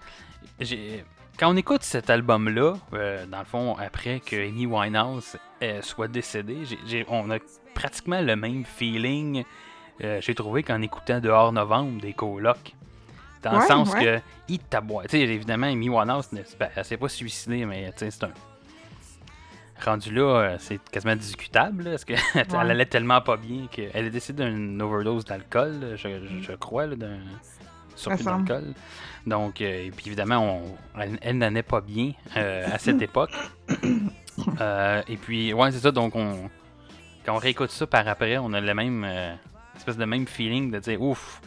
J'ai- Quand on écoute cet album-là, euh, dans le fond, après que Amy Winehouse euh, soit décédée, on a pratiquement le même feeling, euh, j'ai trouvé, qu'en écoutant Dehors Novembre des colocs. Dans le sens ouais. que, il taboie. Évidemment, Amy Winehouse, ne- ben, elle s'est pas suicidée, mais c'est un. Rendu là, euh, c'est quasiment discutable, là, parce qu'elle Ouais. allait tellement pas bien qu'elle est décédée d'une overdose d'alcool, je, je- je crois, d'un surplus d'alcool. Donc, euh, et puis évidemment, on- elle, elle n'en est pas bien euh, à cette époque. Euh, et puis, ouais, c'est ça. Donc, on, quand on réécoute ça par après, on a le même espèce de même feeling de dire ouf,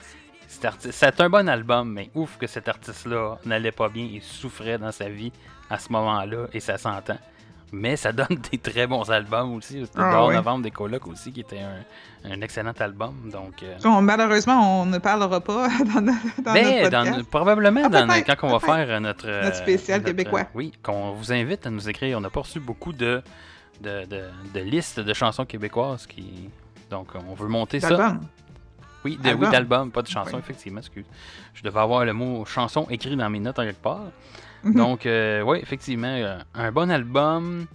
c'est un bon album, mais ouf que cet artiste-là n'allait pas bien et souffrait dans sa vie à ce moment-là, et ça s'entend. Mais ça donne des très bons albums aussi. C'était Ah, ouais. Novembre des Colocs aussi, qui était un, un excellent album. Donc, euh, On- malheureusement, on ne parlera pas dans, no- dans ben, notre dans- podcast. probablement Ah, dans- quand on va faire euh, notre, euh, Notre spécial québécois. oui, qu'on vous invite à nous écrire. On n'a pas reçu beaucoup de, de, de, de listes de chansons québécoises. qui Donc, on veut monter ça. Oui, de, oui, Album. d'album, pas de chanson, Oui. effectivement. Excuse. Je devais avoir le mot chanson écrit dans mes notes en quelque part. Mhm. Donc, euh, oui, effectivement, euh, un bon album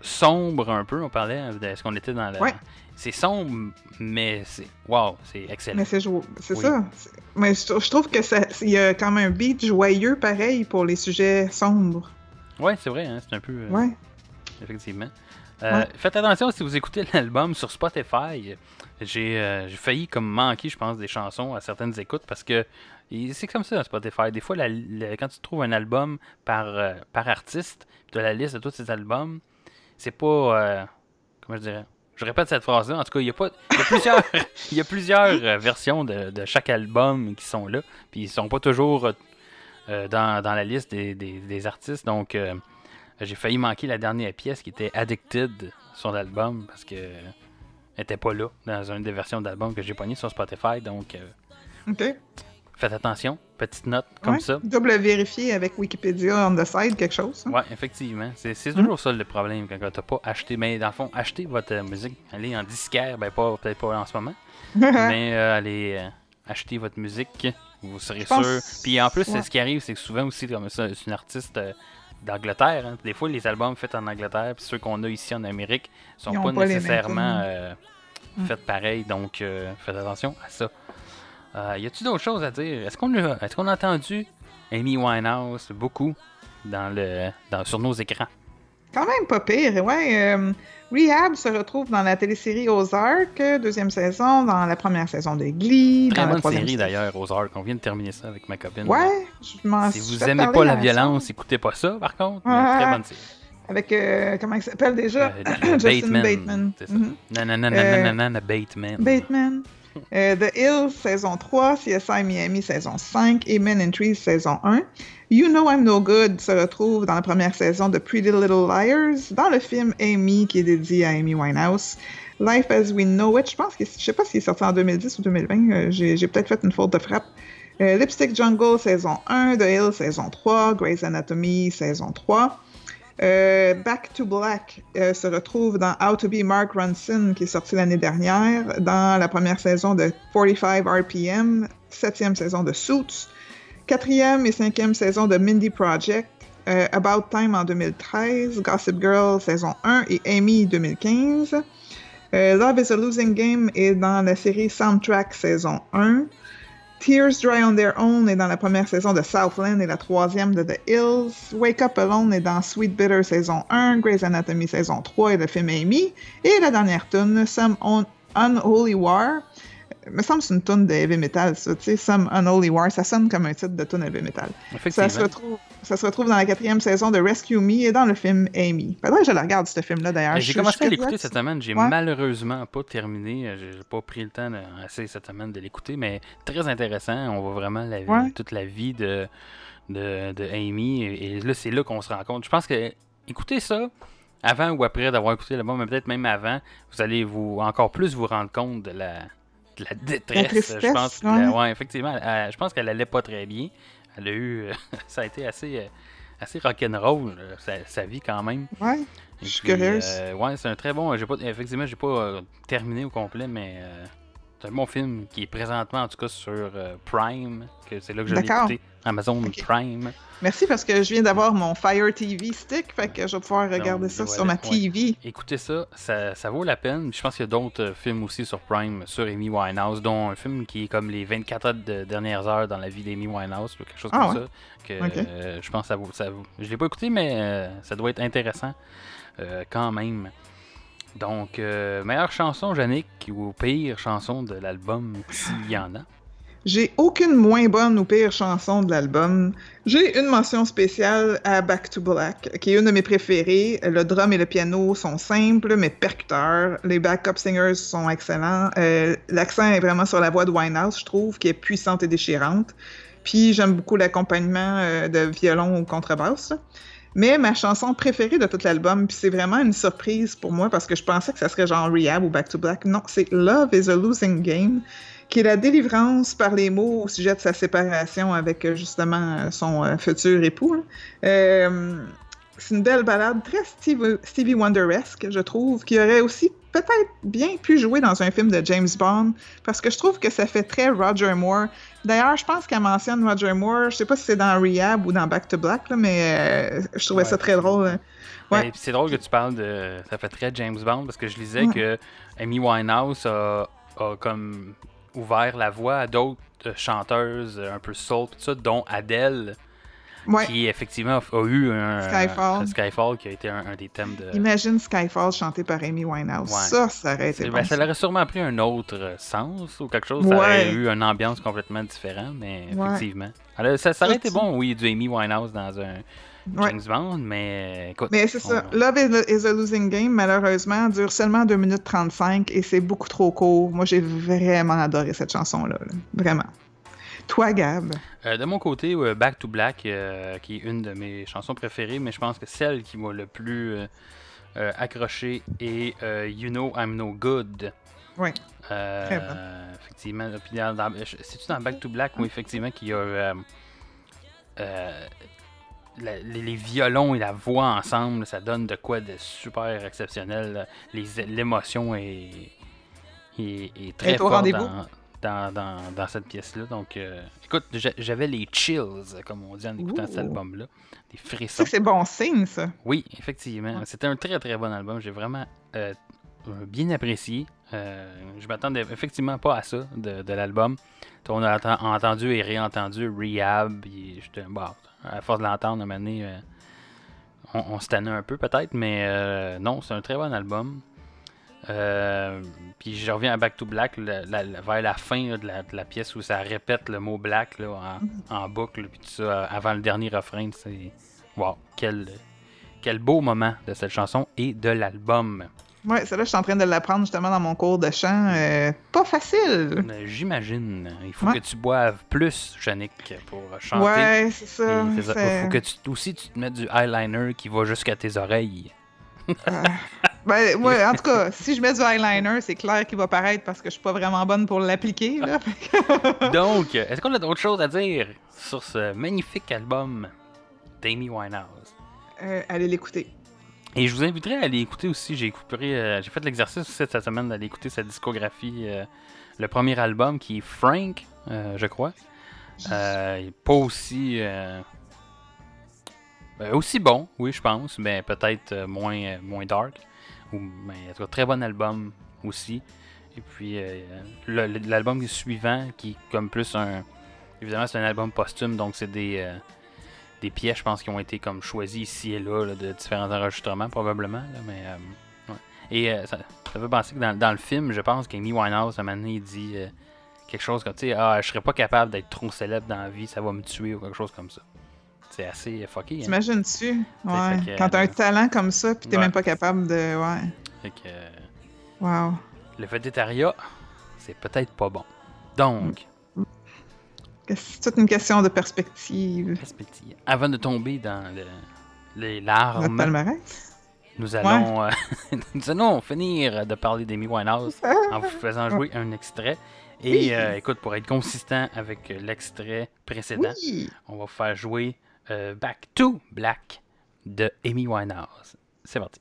sombre un peu. On parlait de ce qu'on était dans la. Ouais. C'est sombre, mais c'est. Waouh, c'est excellent. Mais c'est jou- c'est Oui. ça. Mais je, trou- je trouve que ça, il y a quand même un beat joyeux pareil pour les sujets sombres. Ouais, c'est vrai, hein, c'est un peu. euh, Ouais. effectivement. Euh, Ouais. Faites attention si vous écoutez l'album sur Spotify. J'ai euh, j'ai failli comme manquer, je pense, des chansons à certaines écoutes parce que c'est comme ça Spotify. Des fois, la- la- quand tu trouves un album par, euh, par artiste, tu as la liste de tous ces albums, c'est pas. euh, comment je dirais? Je répète cette phrase-là. En tout cas, il y a, pas, y a plusieurs, y a plusieurs versions de, de chaque album qui sont là. Puis ils sont pas toujours dans, dans la liste des, des- des artistes. Donc. J'ai failli manquer la dernière pièce qui était Addicted sur l'album parce que elle était pas là dans une des versions d'album que j'ai pogné sur Spotify. Donc euh, faites attention, petite note comme Ouais. ça. Double vérifier avec Wikipédia on the side, quelque chose. hein. Ouais, effectivement. C'est c'est Mm. toujours ça le problème quand t'as pas acheté. Mais dans le fond, achetez votre musique. Allez en disquaire, ben pas peut-être pas en ce moment. mais euh, allez euh, acheter votre musique. Vous serez pense- sûr. Puis en plus, ouais. ce qui arrive, c'est que souvent aussi, comme ça, c'est une artiste euh, d'Angleterre. hein. Des fois, les albums faits en Angleterre, puis ceux qu'on a ici en Amérique, sont pas, nécessairement euh, faits pareil. Donc, euh, faites attention à ça. Euh, y a-tu d'autres choses à dire? Est-ce qu'on a, est-ce qu'on a entendu Amy Winehouse beaucoup dans le, dans, sur nos écrans? Quand même pas pire, ouais. euh, Rehab se retrouve dans la télésérie Ozark, euh, deuxième saison, dans la première saison de Glee. Très dans la troisième série d'ailleurs, Ozark. On vient de terminer ça avec ma copine. Ouais, je m'en Si vous aimez pas la violence, écoutez pas ça, par contre. mais très bonne série. Avec, euh, comment il s'appelle déjà? Euh, Justin Bateman. C'est ça. Nanana, Euh, nanana, Bateman. Bateman. The Hills, saison 3, CSI Miami, saison 5, et Men in Trees, saison 1. You Know I'm No Good se retrouve dans la première saison de Pretty Little Liars, dans le film Amy, qui est dédié à Amy Winehouse. Life as We Know It, je pense que, je sais pas s'il est sorti en 2010 ou 2020, euh, j'ai peut-être fait une faute de frappe. Euh, Lipstick Jungle, saison 1, The Hills, saison 3, Grey's Anatomy, saison 3. Euh, Back to Black se retrouve dans How to Be Mark Ronson, qui est sorti l'année dernière, dans la première saison de 45 RPM, septième saison de Suits, quatrième et cinquième saison de Mindy Project, euh, About Time en 2013, Gossip Girl saison 1 et Amy 2015. Euh, Love is a Losing Game est dans la série Soundtrack saison 1. Tears Dry on Their Own est dans la première saison de Southland et la troisième de The Hills. Wake Up Alone est dans Sweet Bitter saison 1, Grey's Anatomy saison 3 et le film Amy. Et la dernière tune, Some Un- Unholy War. Me semble que c'est une tune de heavy metal, ça, tu sais, Some Unholy War, ça sonne comme un titre de tune heavy metal. Ça se, retrouve, ça se retrouve dans la quatrième saison de Rescue Me et dans le film Amy. Faudrait que je le regarde, ce film-là, d'ailleurs. Je- J'ai commencé à l'écouter cette semaine. J'ai Ouais. malheureusement pas terminé. J'ai pas pris le temps assez cette semaine de l'écouter, mais très intéressant. On voit vraiment la Ouais. toute la vie de, de, de Amy. Et, et là, c'est là qu'on se rend compte. Je pense que écoutez ça avant ou après d'avoir écouté l'album, mais peut-être même avant, vous allez vous encore plus vous rendre compte de la, de la détresse. je pense la- ouais. effectivement. elle- je pense qu'elle allait pas très bien. Elle a eu. ça a été assez. euh, assez rock'n'roll, euh, sa, sa vie quand même. Ouais, je suis curieuse. euh, ouais, c'est un très bon. J'ai pas, effectivement, j'ai pas euh, terminé au complet, mais euh, c'est un bon film qui est présentement, en tout cas, sur euh, Prime. que C'est là que je l'ai écouté. Amazon. Prime. Merci parce que je viens d'avoir mon Fire TV stick, fait que je vais pouvoir regarder Donc, ça voilà, sur ma ouais. TV. Écoutez ça, ça, ça vaut la peine. Je pense qu'il y a d'autres euh, films aussi sur Prime, sur Amy Winehouse, dont un film qui est comme les 24 heures de dernières heures dans la vie d'Amy Winehouse, ou quelque chose Ah comme ouais? ça. Que, euh, je pense que ça vaut, ça vaut. Je l'ai pas écouté, mais euh, ça doit être intéressant quand même. Donc, euh, meilleure chanson, Yannick, ou pire chanson de l'album, s'il y en a? J'ai aucune moins bonne ou pire chanson de l'album. J'ai une mention spéciale à Back to Black, qui est une de mes préférées. Le drum et le piano sont simples, mais percuteurs. Les backup singers sont excellents. Euh, L'accent est vraiment sur la voix de Winehouse, je trouve, qui est puissante et déchirante. Puis j'aime beaucoup l'accompagnement euh, de violon ou contrebasse. Mais ma chanson préférée de tout l'album, puis c'est vraiment une surprise pour moi parce que je pensais que ça serait genre Rehab ou Back to Black. Non, c'est Love is a Losing Game, qui est la délivrance par les mots au sujet de sa séparation avec euh, justement euh, son euh, futur époux. Euh, c'est une belle balade très Stevie, Stevie Wonderesque, je trouve, qui aurait aussi peut-être bien pu jouer dans un film de James Bond, parce que je trouve que ça fait très Roger Moore. D'ailleurs, je pense qu'elle mentionne Roger Moore, je sais pas si c'est dans Rehab ou dans Back to Black, là, mais euh, je trouvais Ouais. ça très drôle. hein. Ouais. Ben, puis c'est drôle que tu parles de. Ça fait très James Bond parce que je lisais Ouais. que Amy Winehouse a, a comme ouvert la voie à d'autres chanteuses un peu soul, tout ça, dont Adele, Ouais. qui effectivement a, a eu un Skyfall. un Skyfall qui a été un, un des thèmes de. Imagine Skyfall chanté par Amy Winehouse. Ouais. Ça, ça aurait été bon. ben, ça ça. aurait sûrement pris un autre euh, sens ou quelque chose. Ça Ouais. aurait eu une ambiance complètement différente, mais Ouais. effectivement. Alors, ça, ça aurait été Ça, bon, oui, du Amy Winehouse dans un Ouais. James Bond, mais écoute. Mais c'est ça. on- Love is a, is a Losing Game, malheureusement, dure seulement 2 minutes 35 et c'est beaucoup trop court. Moi, j'ai vraiment adoré cette chanson-là. là. Vraiment. Toi, Gab? Euh, de mon côté, euh, Back to Black, euh, qui est une de mes chansons préférées, mais je pense que celle qui m'a le plus euh, accroché est You Know I'm No Good. Oui. Très bon. Effectivement. C'est-tu dans Back to Black où effectivement qu'il y a la- les, les violons et la voix ensemble, ça donne de quoi de super exceptionnel. Les- L'émotion est, est, est très au forte rendez-vous? dans, dans, dans, dans cette pièce-là. Donc, euh, écoute, j'a- j'avais les chills, comme on dit en écoutant cet album-là. Des frissons. c'est bon signe, ça. Oui, effectivement. C'était un très très bon album. J'ai vraiment euh, bien apprécié. Euh, je m'attendais effectivement pas à ça de, de l'album. On a enten- entendu et réentendu Rehab. bon, à force de l'entendre, à un moment donné, euh, on, on se tannait un peu peut-être, mais euh, non, c'est un très bon album. Euh, puis je reviens à Back to Black la- la- la- vers la fin là, de, la, de la pièce où ça répète le mot black là, en, en boucle, puis tout ça avant le dernier refrain. C'est wow, quel, quel beau moment de cette chanson et de l'album. Ouais, celle-là, je suis en train de l'apprendre justement dans mon cours de chant. Euh, pas facile. Euh, J'imagine. Il faut Ouais. que tu boives plus, Yannick, pour chanter. Ouais, c'est ça. c'est- faut que tu aussi tu te mettes du eyeliner qui va jusqu'à tes oreilles. Ben, ouais, en tout cas, si je mets du eyeliner, c'est clair qu'il va paraître parce que je suis pas vraiment bonne pour l'appliquer. là. Donc, est-ce qu'on a d'autres choses à dire sur ce magnifique album d'Amy Winehouse? Euh, allez l'écouter. Et je vous inviterai à aller écouter aussi. J'ai euh, j'ai fait l'exercice cette semaine d'aller écouter sa discographie, euh, le premier album qui est Frank, euh, je crois. Euh, pas aussi ben, aussi bon, oui, je pense, mais peut-être moins moins dark. Ou, mais en tout cas, très bon album aussi. Et puis euh, l'album suivant qui est comme plus un évidemment c'est un album posthume donc c'est des euh, des pièces je pense qui ont été comme choisies ici et là, de différents enregistrements probablement mais euh, et euh, ça, ça fait penser que dans, le film je pense qu'Amy Winehouse à un moment donné il dit quelque chose comme tu sais ah je serais pas capable d'être trop célèbre dans la vie ça va me tuer ou quelque chose comme ça c'est assez fucké hein. T'imagines-tu? Ouais. que- Quand t'as un talent comme ça, puis t'es Ouais. même pas capable de. Ouais. Fait que, euh, Wow. le végétariat c'est peut-être pas bon donc C'est? Toute une question de perspective. perspective. Avant de tomber dans le- les Notre larmes, palmarès? nous allons, euh, nous allons finir de parler d'Amy Winehouse en vous faisant jouer un extrait. Et Oui. euh, écoute, pour être consistant avec euh, l'extrait précédent, Oui! on va vous faire jouer euh, Back to Black de Amy Winehouse. C'est parti.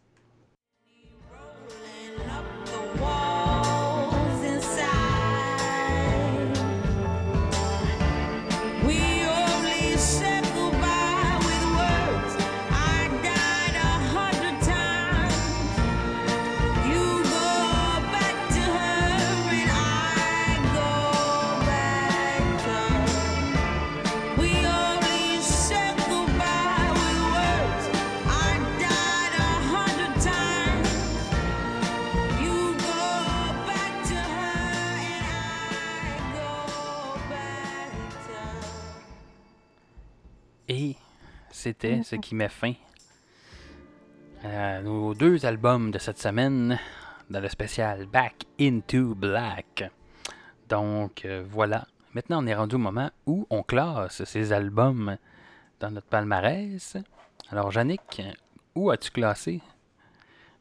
C'était ce qui met fin à nos deux albums de cette semaine dans le spécial Back into Black. Donc euh, voilà. Maintenant, on est rendu au moment où on classe ces albums dans notre palmarès. Alors, Yannick, où as-tu classé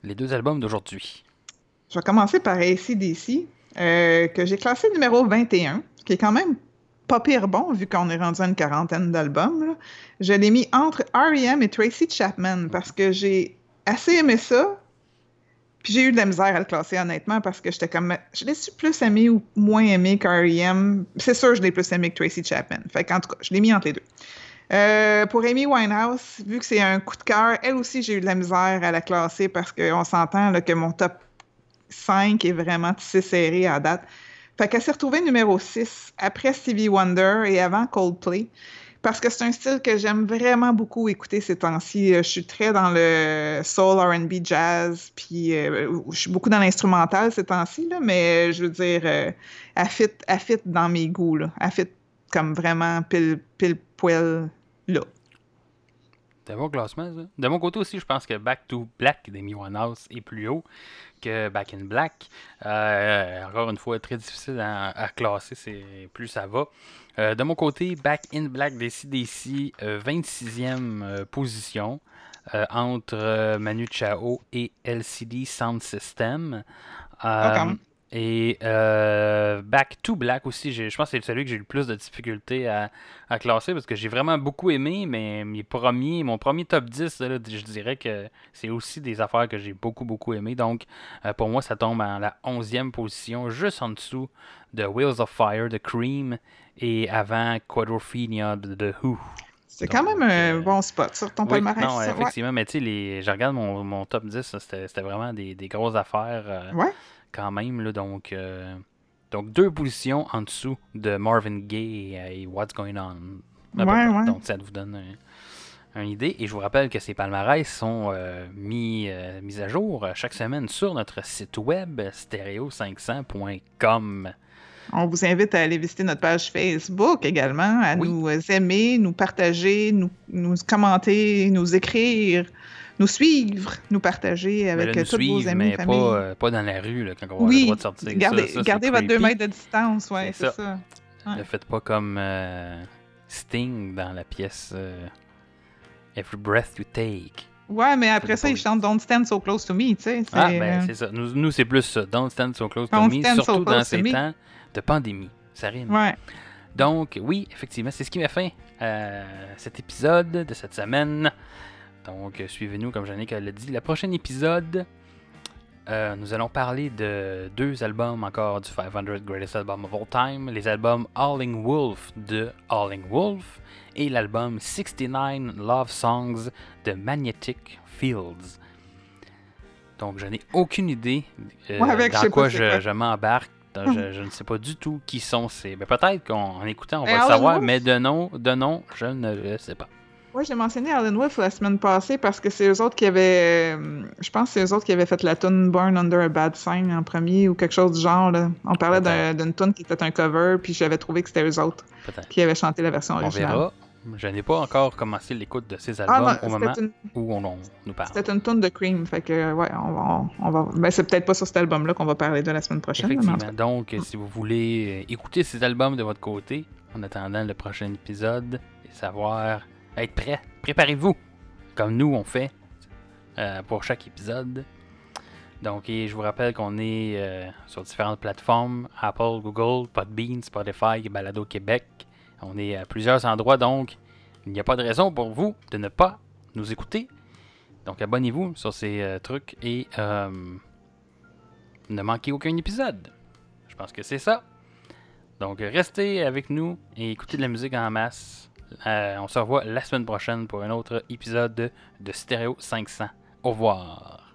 les deux albums d'aujourd'hui? Je vais commencer par ACDC, euh, que j'ai classé numéro 21, qui est quand même pas pire bon, vu qu'on est rendu à une quarantaine d'albums. Je l'ai mis entre R.E.M. et Tracy Chapman, parce que j'ai assez aimé ça, puis j'ai eu de la misère à le classer, honnêtement, parce que j'étais comme... Je l'ai plus aimé ou moins aimé qu'R.E.M. C'est sûr, je l'ai plus aimé que Tracy Chapman. Fait qu'en tout cas, je l'ai mis entre les deux. Euh, pour Amy Winehouse, vu que c'est un coup de cœur, elle aussi, j'ai eu de la misère à la classer parce qu'on s'entend que mon top 5 est vraiment tissé serré à date. Fait qu'elle s'est retrouvée numéro 6 après Stevie Wonder et avant Coldplay. Parce que c'est un style que j'aime vraiment beaucoup écouter ces temps-ci. Euh, Je suis très dans le soul, R&B, jazz, puis euh, je suis beaucoup dans l'instrumental ces temps-ci, mais euh, je veux dire, euh, elle fit dans mes goûts. Là. Elle fit comme vraiment pile, pile poil là. Un bon classement, ça. De mon côté aussi, je pense que Back to Black d'Amy Winehouse est plus haut que Back in Black. Euh, encore une fois, très difficile à, à classer, c'est plus ça va. Euh, de mon côté, Back in Black d'ACDC, euh, 26e euh, position entre Manu Chao et LCD Sound System. Ah. Et euh, Back to Black aussi, je pense que c'est celui que j'ai eu le plus de difficultés à, à classer parce que j'ai vraiment beaucoup aimé, mais mes premiers, mon premier top 10, là, je dirais que c'est aussi des affaires que j'ai beaucoup, beaucoup aimé. Donc, euh, pour moi, ça tombe en la 11e position, juste en dessous de Wheels of Fire de Cream et avant Quadrophenia de Who. C'est quand même un euh, bon spot sur ton Oui, palmarès. non, ouais. effectivement, mais tu sais, les- je regarde mon, mon top 10, ça, c'était c'était vraiment des, des grosses affaires euh, Ouais. Quand même. Là, donc, euh, donc, deux positions en dessous de Marvin Gaye et, et What's Going On. Ouais, ouais. Donc, ça vous donne un- une idée. Et je vous rappelle que ces palmarès sont euh, mis, euh, mis à jour euh, chaque semaine sur notre site web stereo500.com. On vous invite à aller visiter notre page Facebook également, à Oui. nous aimer, nous partager, nous, nous commenter, nous écrire, nous suivre, nous partager Mais avec là, euh, nous tous vos suivre, amis, mais pas, euh, pas dans la rue là, quand on va avoir le oui, droit de sortir. Gardez, ça, gardez votre 2 creepy. mètres de distance, ouais, C'est ça. Ouais. Ne faites pas comme euh, Sting dans la pièce euh, Every Breath You Take. Ouais, mais après ça, ils chantent Don't Stand So Close to Me, tu sais. Ah, ben c'est ça. Nous, nous, c'est plus ça. Don't stand so close to Don't me, stand so surtout dans to ces me. temps de pandémie. Ça rime. Ouais. Donc, oui, effectivement, c'est ce qui m'a fait cet épisode de cette semaine. Donc, euh, suivez-nous, comme Jannick l'a dit. Le prochain épisode, euh, nous allons parler de deux albums encore du 500 Greatest Album of All Time. Les albums Howling Wolf de Howling Wolf et l'album 69 Love Songs de Magnetic Fields. Donc, je n'ai aucune idée euh, avec, dans quoi je, m'embarque. Je, je ne sais pas du tout qui sont ces. Ben, peut-être qu'en écoutant, on va Et le savoir, mais de nom, de nom, je ne le sais pas. Ouais, j'ai mentionné Alan Wolf la semaine passée parce que c'est eux autres qui avaient. euh, je pense que c'est eux autres qui avaient fait la tune Born Under a Bad Sign en premier ou quelque chose du genre. Là. On parlait d'un- d'une tune qui était un cover, puis j'avais trouvé que c'était eux autres qui avaient chanté la version On originale. verra. Je n'ai pas encore commencé l'écoute de ces Ah albums non, au moment une, où on, on nous parle. c'était une tune de Cream, fait que ouais, on va. On va ben, c'est peut-être pas sur cet album-là qu'on va parler de la semaine prochaine. mais. Donc, si vous voulez euh, écouter ces albums de votre côté, en attendant le prochain épisode, et savoir être prêt, préparez-vous, comme nous on fait euh, pour chaque épisode. Donc, et je vous rappelle qu'on est euh, sur différentes plateformes Apple, Google, Podbean, Spotify, Balado Québec. On est à plusieurs endroits, donc il n'y a pas de raison pour vous de ne pas nous écouter. Donc, abonnez-vous sur ces euh, trucs et ne manquez aucun épisode. Je pense que c'est ça. Donc, restez avec nous et écoutez de la musique en masse. Euh, on se revoit la semaine prochaine pour un autre épisode de Stéréo 500. Au revoir.